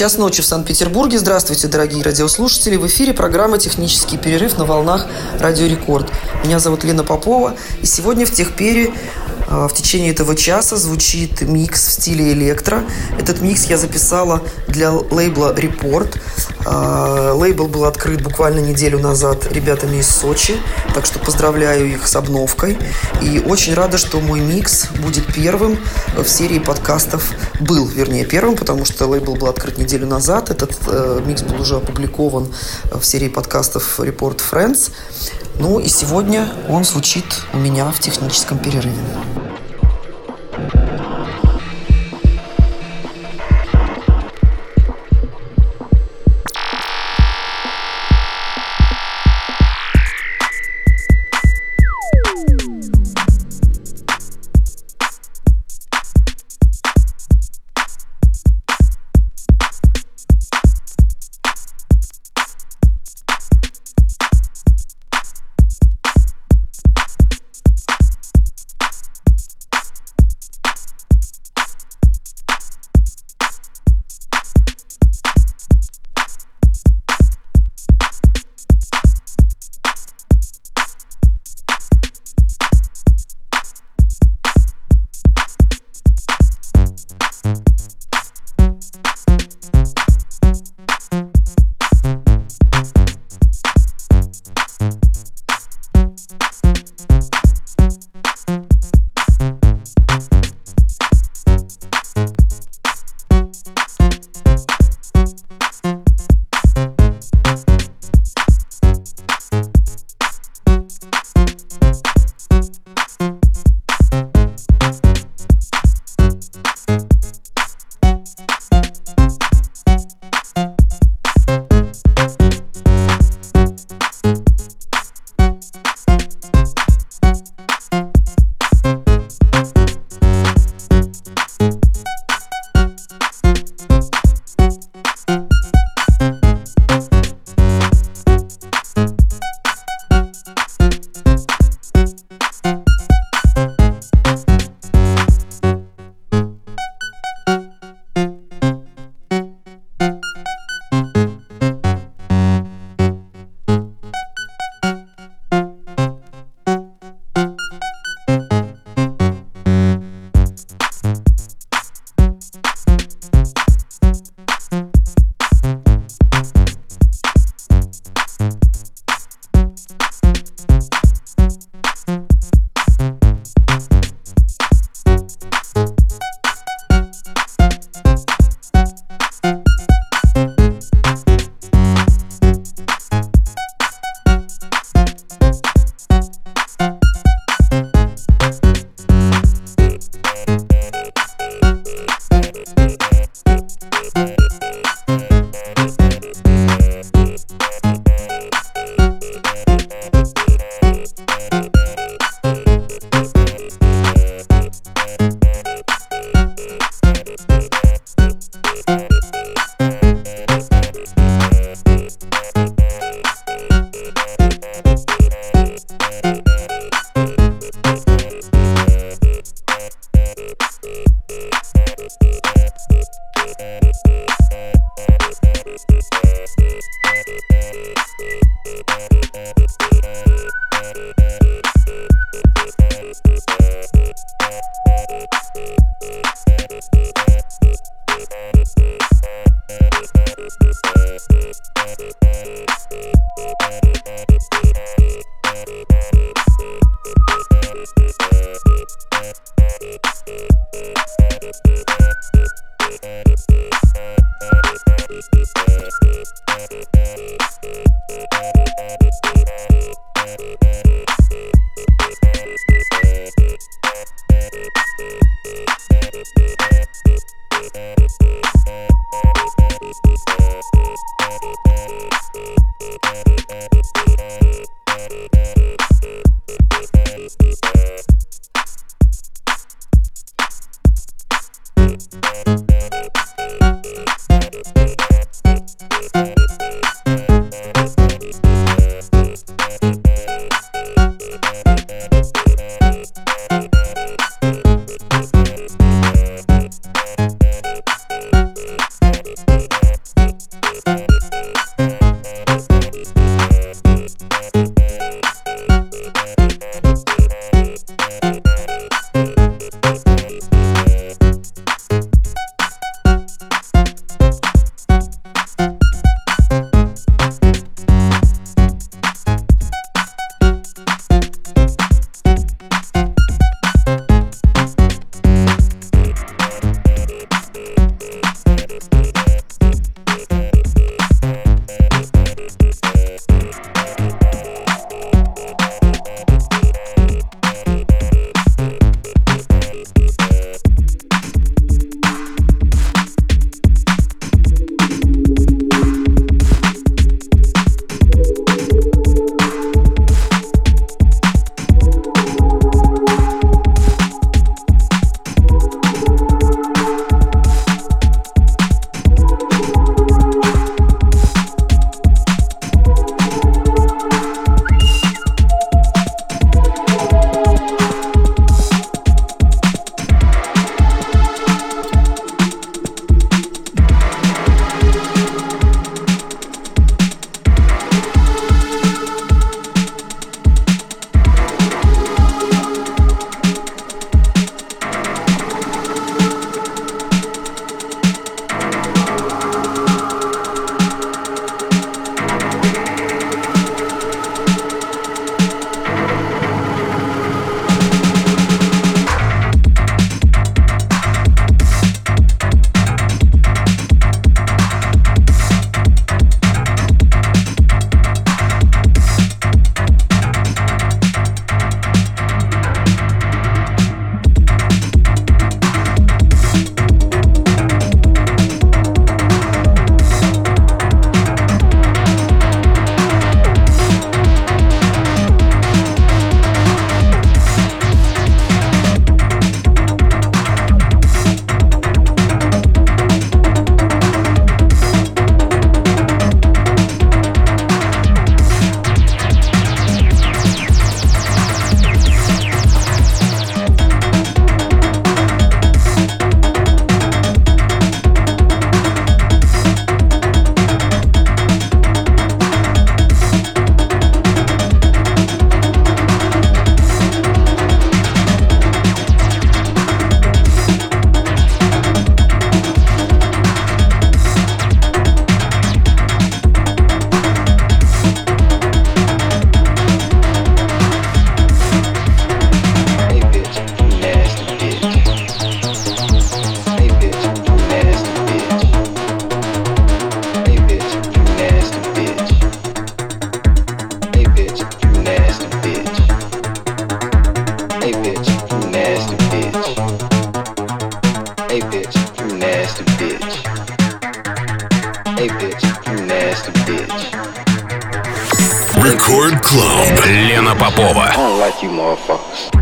Час ночи в Санкт-Петербурге. Здравствуйте, дорогие радиослушатели. В эфире программа «Технический перерыв» на волнах «Радио Рекорд». Меня зовут Лена Попова. И сегодня в Техпере а, в течение этого часа звучит микс в стиле электро. Этот микс я записала для лейбла Report. А, лейбл был открыт буквально неделю назад ребятами из Сочи, так что поздравляю их с обновкой. И очень рада, что мой микс будет первым в серии подкастов. Был, вернее, первым, потому что лейбл был открыт неделю назад. Этот э, микс был уже опубликован в серии подкастов Report Friends. Ну и сегодня он звучит у меня в техническом перерыве. Лена Попова. I like you, motherfuckers.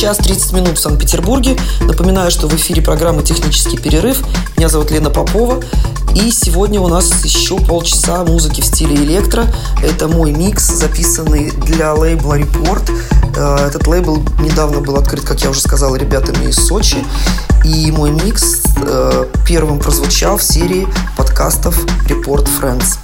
Час 30 минут в Санкт-Петербурге. Напоминаю, что в эфире программа «Технический перерыв». Меня зовут Лена Попова. И сегодня у нас еще полчаса музыки в стиле электро. Это мой микс, записанный для лейбла Report. Э, этот лейбл недавно был открыт, как я уже сказала, ребятами из Сочи. И мой микс э, первым прозвучал в серии подкастов Report Friends.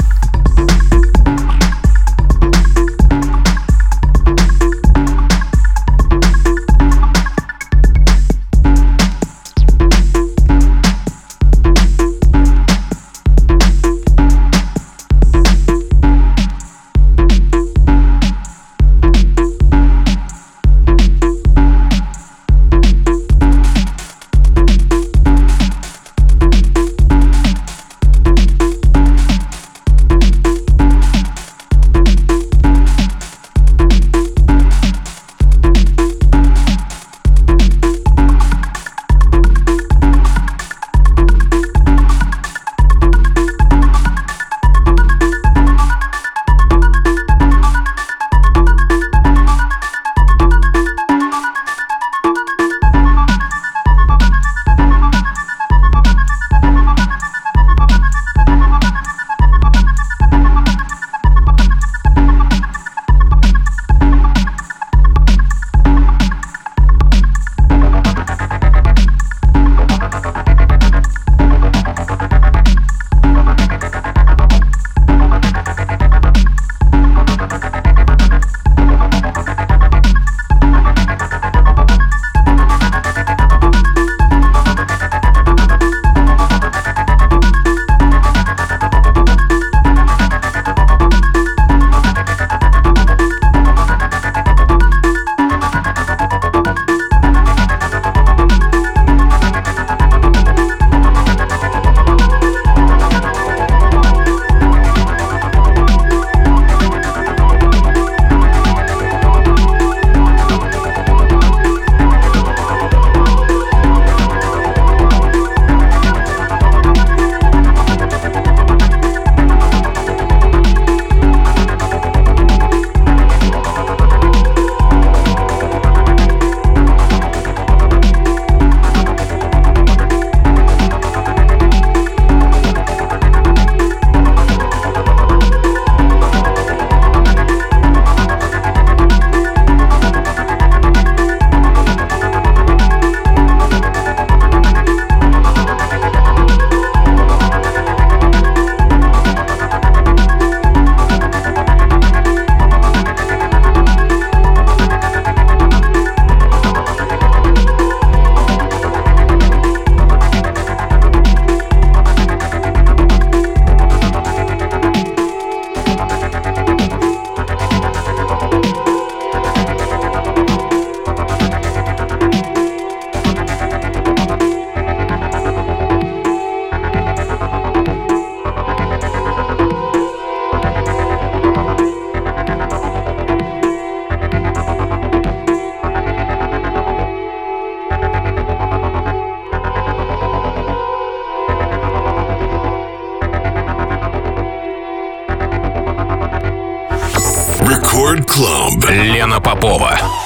Club. Лена Попова.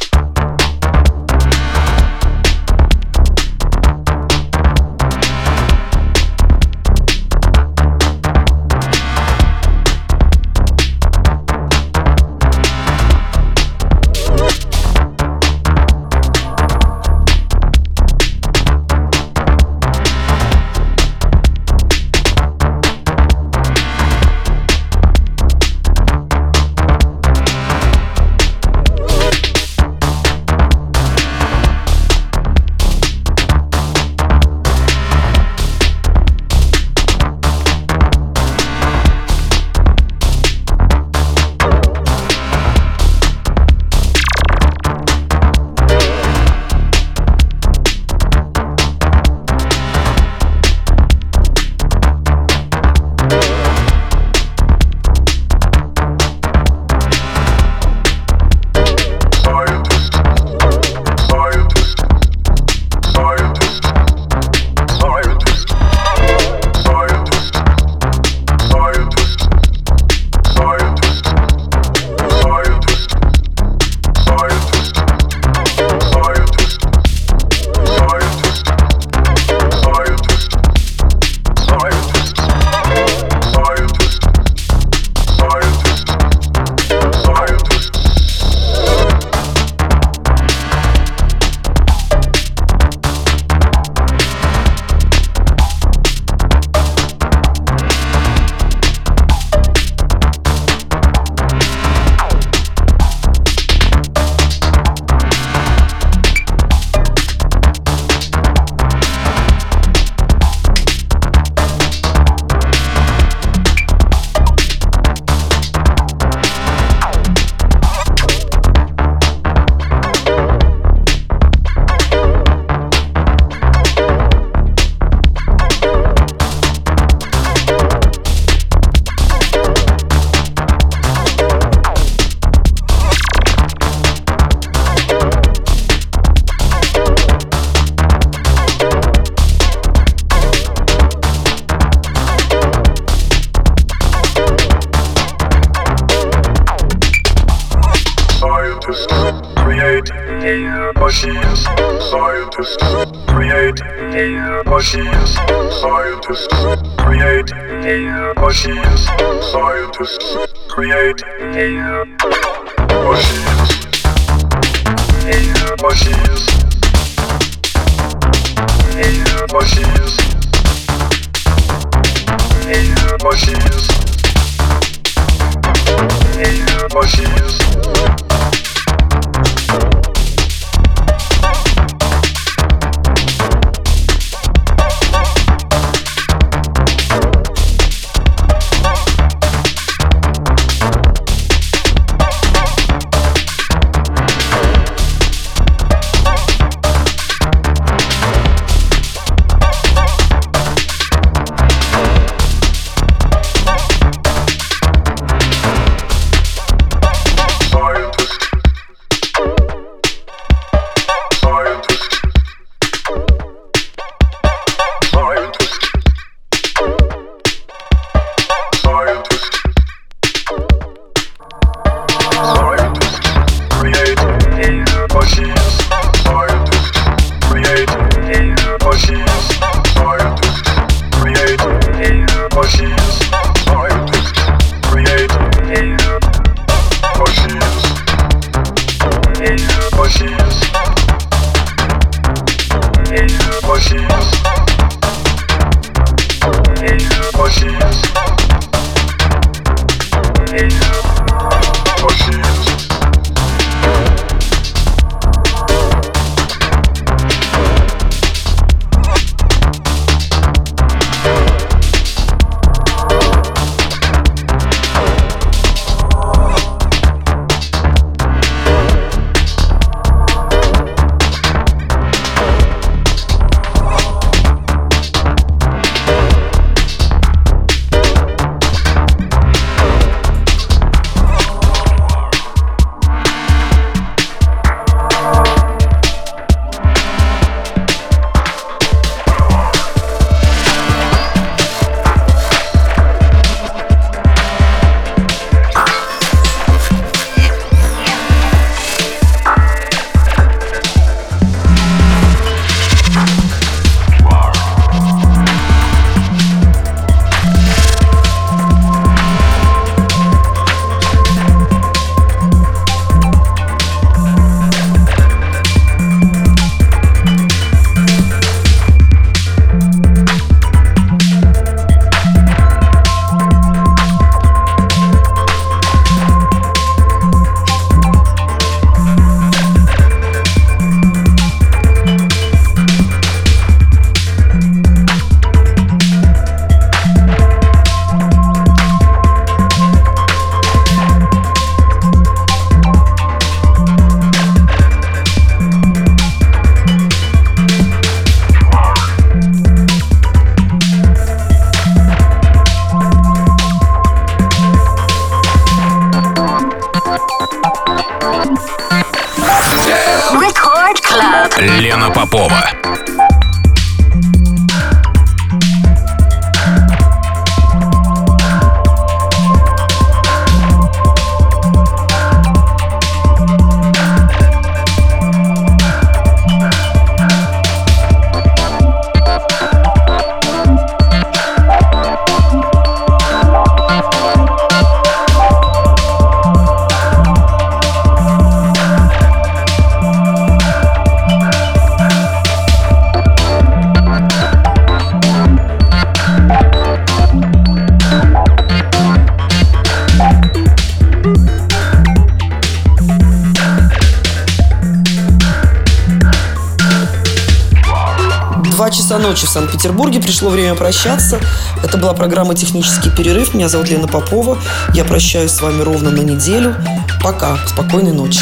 Санкт-Петербурге. Пришло время прощаться. Это была программа «Технический перерыв». Меня зовут Лена Попова. Я прощаюсь с вами ровно на неделю. Пока. Спокойной ночи.